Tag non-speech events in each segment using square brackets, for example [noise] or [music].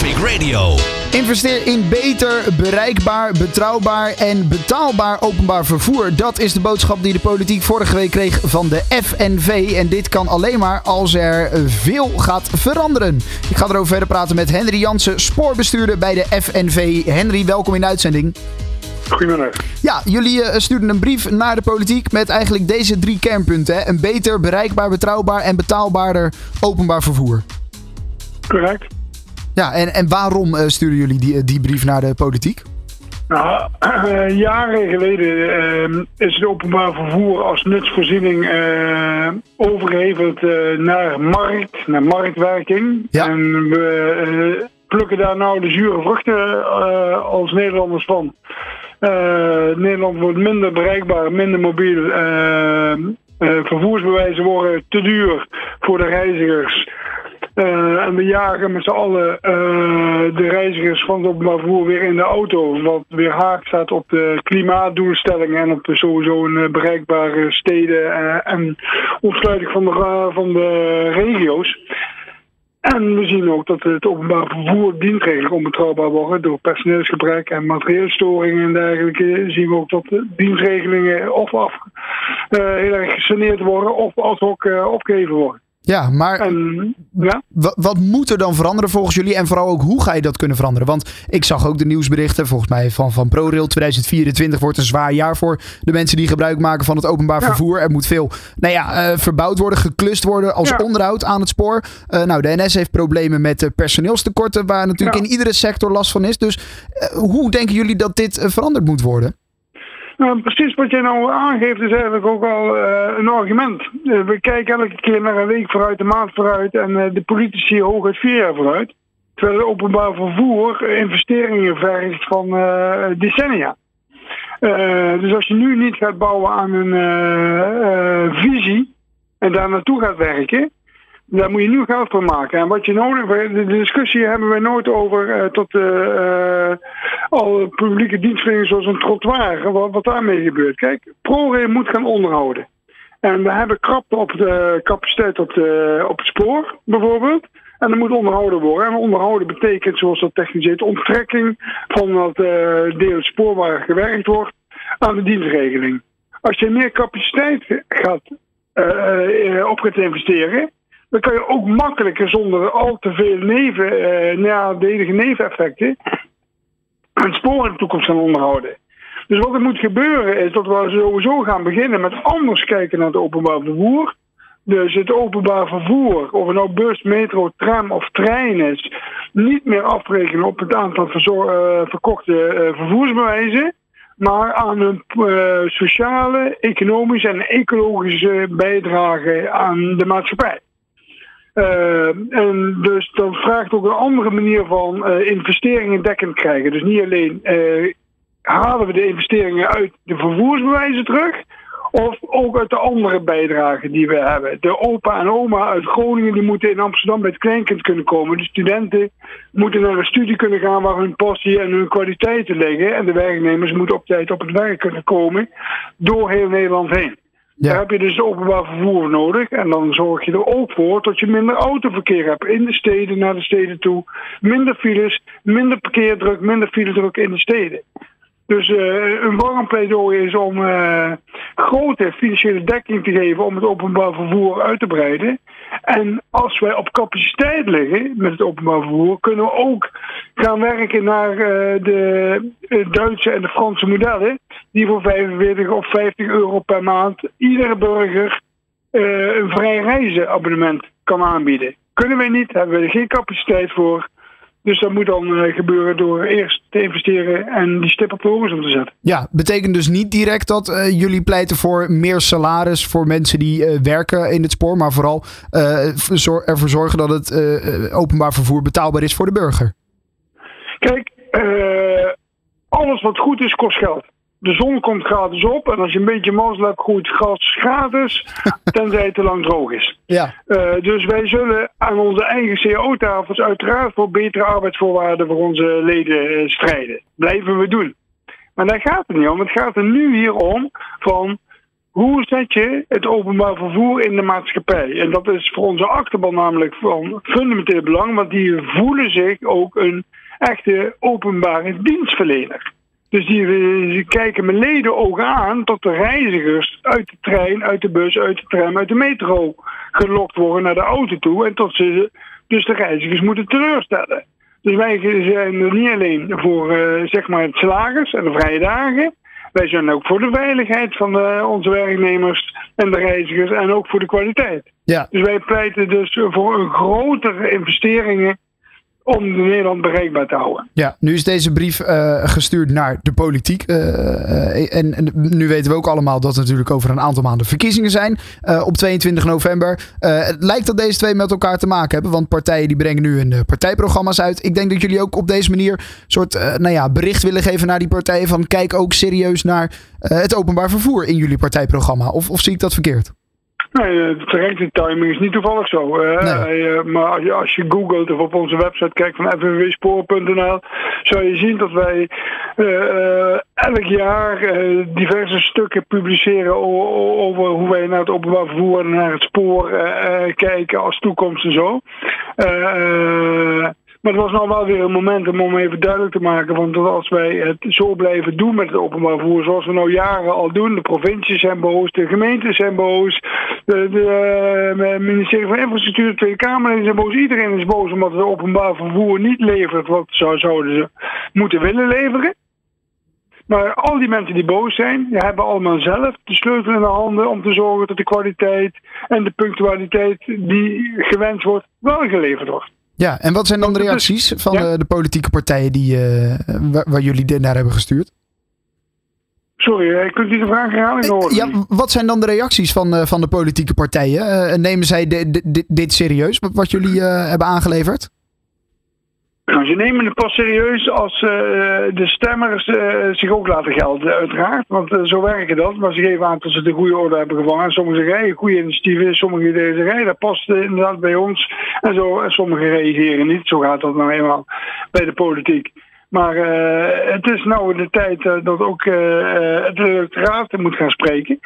Traffic Radio. Investeer in beter, bereikbaar, betrouwbaar en betaalbaar openbaar vervoer. Dat is de boodschap die de politiek vorige week kreeg van de FNV. En dit kan alleen maar als er veel gaat veranderen. Ik ga erover verder praten met Henry Jansen, spoorbestuurder bij de FNV. Henry, welkom in de uitzending. Goedemiddag. Ja, jullie uh, stuurden een brief naar de politiek met eigenlijk deze drie kernpunten. Hè? Een beter, bereikbaar, betrouwbaar en betaalbaarder openbaar vervoer. Correct. Ja, en, en waarom uh, sturen jullie die, die brief naar de politiek? Nou, uh, jaren geleden is het openbaar vervoer als nutsvoorziening overgeheveld naar markt, naar marktwerking. Ja. En we plukken daar nou de zure vruchten als Nederlanders van. Nederland wordt minder bereikbaar, minder mobiel. vervoersbewijzen worden te duur voor de reizigers. Uh, en we jagen met z'n allen uh, de reizigers van het openbaar vervoer weer in de auto. Wat weer haak staat op de klimaatdoelstellingen en op de sowieso een bereikbare steden uh, en ontsluiting van de, van de regio's. En we zien ook dat het openbaar vervoer dienstregeling onbetrouwbaar worden door personeelsgebrek en materieelstoringen en dergelijke. Zien we ook dat de dienstregelingen of af, heel erg gesaneerd worden of als ook opgegeven worden. Ja, maar ja? wat moet er dan veranderen volgens jullie? En vooral ook hoe ga je dat kunnen veranderen? Want ik zag ook de nieuwsberichten, volgens mij van, van ProRail 2024 wordt een zwaar jaar voor de mensen die gebruik maken van het openbaar Ja. vervoer. Er moet veel nou ja, uh, verbouwd worden, geklust worden als Ja. onderhoud aan het spoor. Uh, nou, de NS heeft problemen met personeelstekorten, waar natuurlijk in iedere sector last van is. Dus uh, hoe denken jullie dat dit veranderd moet worden? Nou, precies wat jij nou aangeeft is eigenlijk ook al uh, een argument. Uh, we kijken elke keer naar een week vooruit, een maand vooruit en uh, de politici hooguit vier jaar vooruit. Terwijl het openbaar vervoer investeringen vergt van decennia. dus als je nu niet gaat bouwen aan een visie en daar naartoe gaat werken, daar moet je nu geld voor maken. En wat je nodig de discussie hebben wij nooit over tot uh, al publieke dienstverlening zoals een trottoir, wat, wat daarmee gebeurt. Kijk, ProRail moet gaan onderhouden. En we hebben krapte op de capaciteit op, op het spoor, bijvoorbeeld. En dat moet onderhouden worden. En onderhouden betekent, zoals dat technisch heet, onttrekking van dat deel spoor waar gewerkt wordt aan de dienstregeling. Als je meer capaciteit gaat, op gaat investeren, dan kan je ook makkelijker zonder al te veel neven, uh, nadelige neveneffecten het spoor in de toekomst gaan onderhouden. Dus wat er moet gebeuren is dat we sowieso gaan beginnen met anders kijken naar het openbaar vervoer. Dus het openbaar vervoer, of het nou bus, metro, tram of trein is, niet meer afrekenen op het aantal uh, verkochte uh, vervoersbewijzen, maar aan een uh, sociale, economische en ecologische bijdrage aan de maatschappij. Uh, en dus dat vraagt ook een andere manier van uh, investeringen dekkend krijgen. Dus niet alleen uh, halen we de investeringen uit de vervoersbewijzen terug, of ook uit de andere bijdragen die we hebben. De opa en oma uit Groningen die moeten in Amsterdam bij het kleinkind kunnen komen. De studenten moeten naar een studie kunnen gaan waar hun passie en hun kwaliteiten liggen. En de werknemers moeten op tijd op het werk kunnen komen door heel Nederland heen. Ja. Daar heb je dus openbaar vervoer nodig. En dan zorg je er ook voor dat je minder autoverkeer hebt in de steden, naar de steden toe. Minder files, minder parkeerdruk, minder filedruk in de steden. Dus uh, een warm pleidooi is om uh, grote financiële dekking te geven om het openbaar vervoer uit te breiden. En als wij op capaciteit liggen met het openbaar vervoer, kunnen we ook gaan werken naar uh, de Duitse en de Franse modellen. Die voor 45 of 50 euro per maand iedere burger een vrij reizenabonnement kan aanbieden. Kunnen wij niet, hebben we er geen capaciteit voor. Dus dat moet dan uh, gebeuren door eerst te investeren en die stip op de horizon te zetten. Ja, betekent dus niet direct dat uh, jullie pleiten voor meer salaris voor mensen die uh, werken in het spoor, maar vooral ervoor zorgen dat het openbaar vervoer betaalbaar is voor de burger. Kijk, alles wat goed is, kost geld. De zon komt gratis op en als je een beetje mazzel hebt, groeit gras gratis, [laughs] tenzij het te lang droog is. Ja. Uh, dus wij zullen aan onze eigen CO-tafels uiteraard voor betere arbeidsvoorwaarden voor onze leden uh, strijden. Blijven we doen. Maar daar gaat het niet om. Het gaat er nu hier om van hoe zet je het openbaar vervoer in de maatschappij? En dat is voor onze achterban namelijk van fundamenteel belang, want die voelen zich ook een echte openbare dienstverlener. Dus die, die kijken met leden ogen aan tot de reizigers uit de trein, uit de bus, uit de tram, uit de metro gelokt worden naar de auto toe. En tot ze dus de reizigers moeten teleurstellen. Dus wij zijn er niet alleen voor uh, zeg maar het salariss en de vrije dagen. Wij zijn ook voor de veiligheid van de, onze werknemers en de reizigers en ook voor de kwaliteit. Ja. Dus wij pleiten dus voor een grotere investeringen om Nederland bereikbaar te houden. Ja, nu is deze brief uh, gestuurd naar de politiek. Uh, uh, en, en, nu weten we ook allemaal dat er natuurlijk over een aantal maanden verkiezingen zijn. op 22 november. het lijkt dat deze twee met elkaar te maken hebben. Want partijen die brengen nu hun partijprogramma's uit. Ik denk dat jullie ook op deze manier een soort nou ja, bericht willen geven naar die partijen. Van kijk ook serieus naar het openbaar vervoer in jullie partijprogramma. Of, of zie ik dat verkeerd? Nee, de terechte timing is niet toevallig zo. Nee. maar als je, als je googelt of op onze website kijkt van fnvspoor.nl, zou je zien dat wij uh, elk jaar diverse stukken publiceren over hoe wij naar het openbaar vervoer en naar het spoor kijken als toekomst en zo. Maar het was nou wel weer een moment om even duidelijk te maken. Want als wij het zo blijven doen met het openbaar vervoer, zoals we nou jaren al doen, de provincies zijn boos, de gemeentes zijn boos, de, de ministerie van Infrastructuur, de Tweede Kamer zijn boos. Iedereen is boos omdat het openbaar vervoer niet levert wat zou, zouden ze moeten willen leveren. Maar al die mensen die boos zijn, die hebben allemaal zelf de sleutel in de handen om te zorgen dat de kwaliteit en de punctualiteit die gewenst wordt, wel geleverd wordt. Ja, en wat zijn dan de reacties van de, de, politieke partijen die, uh, waar, waar, jullie naar hebben gestuurd? Sorry, ik kunt niet de vraag herhalen Ja, wat zijn dan de reacties van, uh, van de politieke partijen? Nemen zij de, de, dit serieus, wat, jullie hebben aangeleverd? Nou, ze nemen het pas serieus als uh, de stemmers uh, zich ook laten gelden, uiteraard. Want uh, zo werken dat. Maar ze geven aan dat ze de goede orde hebben gevangen. Sommigen zeggen, hey, goede initiatieven. Sommigen zeggen, hey, dat past inderdaad bij ons. En, zo, en sommigen reageren niet. Zo gaat dat nou eenmaal bij de politiek. Maar het is nou de tijd dat ook het electoraat moet gaan spreken.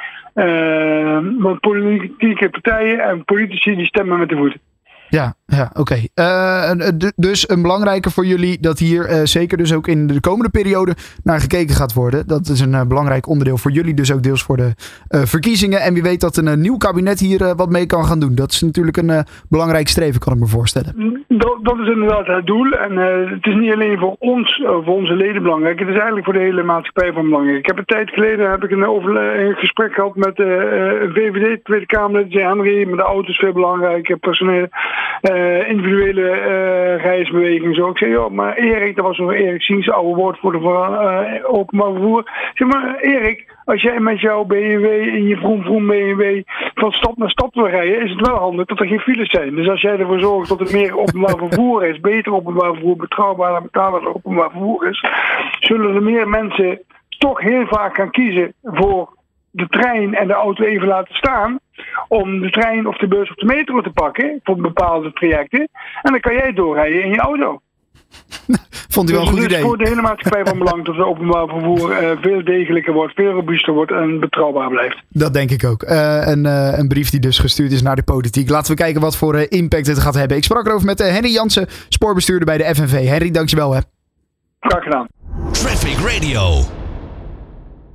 want politieke partijen en politici die stemmen met de voeten. Ja, ja oké. Okay. Uh, dus een belangrijke voor jullie dat hier uh, zeker dus ook in de komende periode naar gekeken gaat worden. Dat is een belangrijk onderdeel voor jullie, dus ook deels voor de verkiezingen. En wie weet dat een nieuw kabinet hier wat mee kan gaan doen. Dat is natuurlijk een belangrijk streven, kan ik me voorstellen. Dat, dat is inderdaad het doel. En het is niet alleen voor ons, voor onze leden belangrijk. Het is eigenlijk voor de hele maatschappij van belangrijk. Ik heb een tijd geleden heb ik een, gesprek gehad met de VVD, Tweede Kamerlid, Henry. Met de auto's veel belangrijk, personeel. Uh, individuele uh, reisbeweging. Zo. Ik zei, joh, maar Erik, dat was nog Erik Siens, oude woordvoerder van uh, openbaar vervoer. Zeg maar, Erik, als jij met jouw BMW in je vroom vroom BMW van stad naar stad wil rijden, is het wel handig dat er geen files zijn. Dus als jij ervoor zorgt dat er meer openbaar vervoer is, beter openbaar vervoer, betrouwbaar en betaalbaar openbaar vervoer is, zullen er meer mensen toch heel vaak gaan kiezen voor de trein en de auto even laten staan. Om de trein of de bus of de metro te pakken voor bepaalde trajecten. En dan kan jij doorrijden in je auto. [laughs] Vond u wel een goed dus idee. Het is voor de hele maatschappij van belang dat het openbaar vervoer uh, veel degelijker wordt, veel robuuster wordt en betrouwbaar blijft. Dat denk ik ook. Uh, een, uh, een, brief die dus gestuurd is naar de politiek. Laten we kijken wat voor impact het gaat hebben. Ik sprak erover met Henry Jansen, spoorbestuurder bij de FNV. Henry, dankjewel hè. Graag gedaan. Traffic Radio.